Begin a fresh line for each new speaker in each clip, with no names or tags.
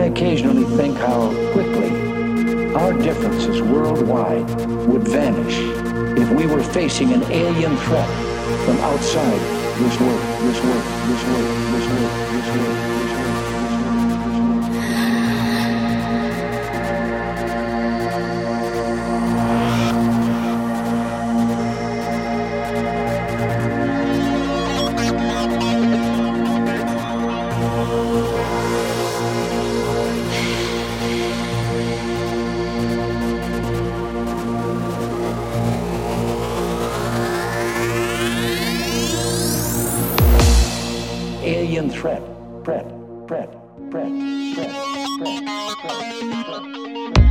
occasionally think how quickly our differences worldwide would vanish if we were facing an alien threat from outside this world, this world, this world, this world, this world, this world. Alien threat, threat, threat, threat, threat, threat, threat, threat. From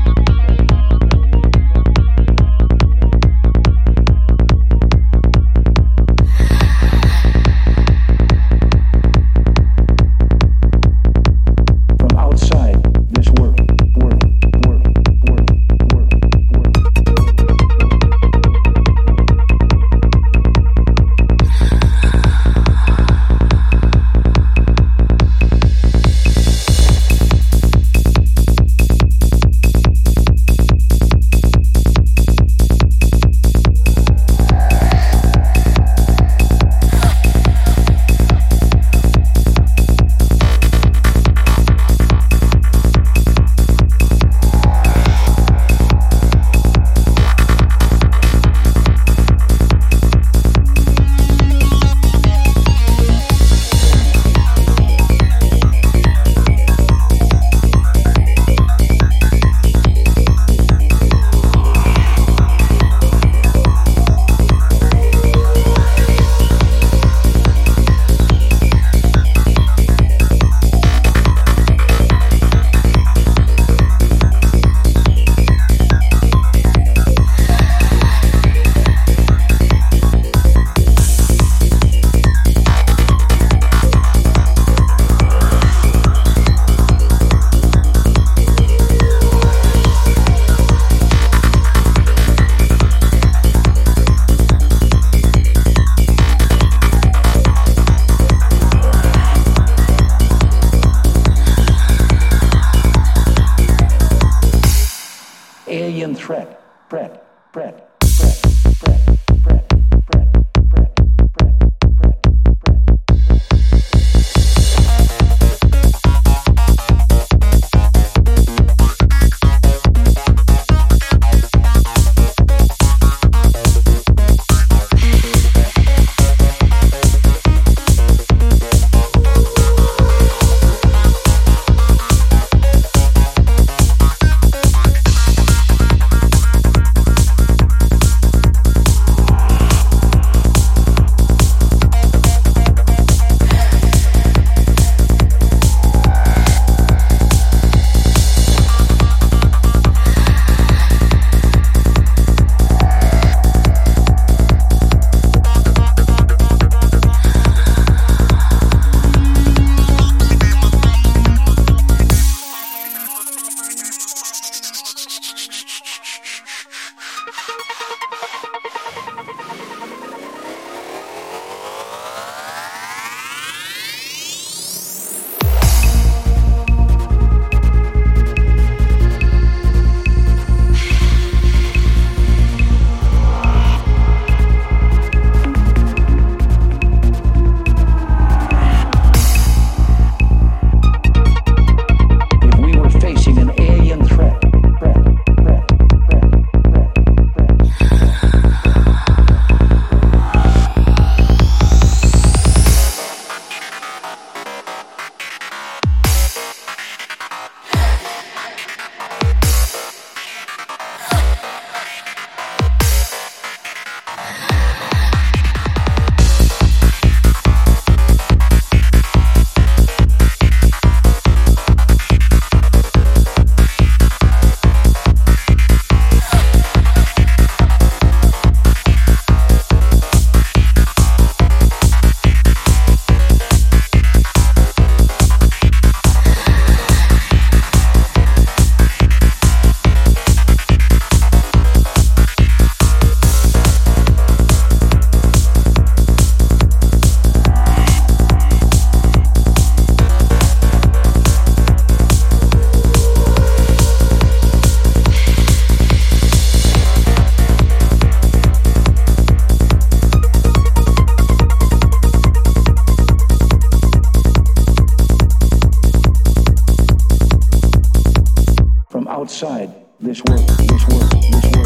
Bread, bread, bread. This world, this world, this world.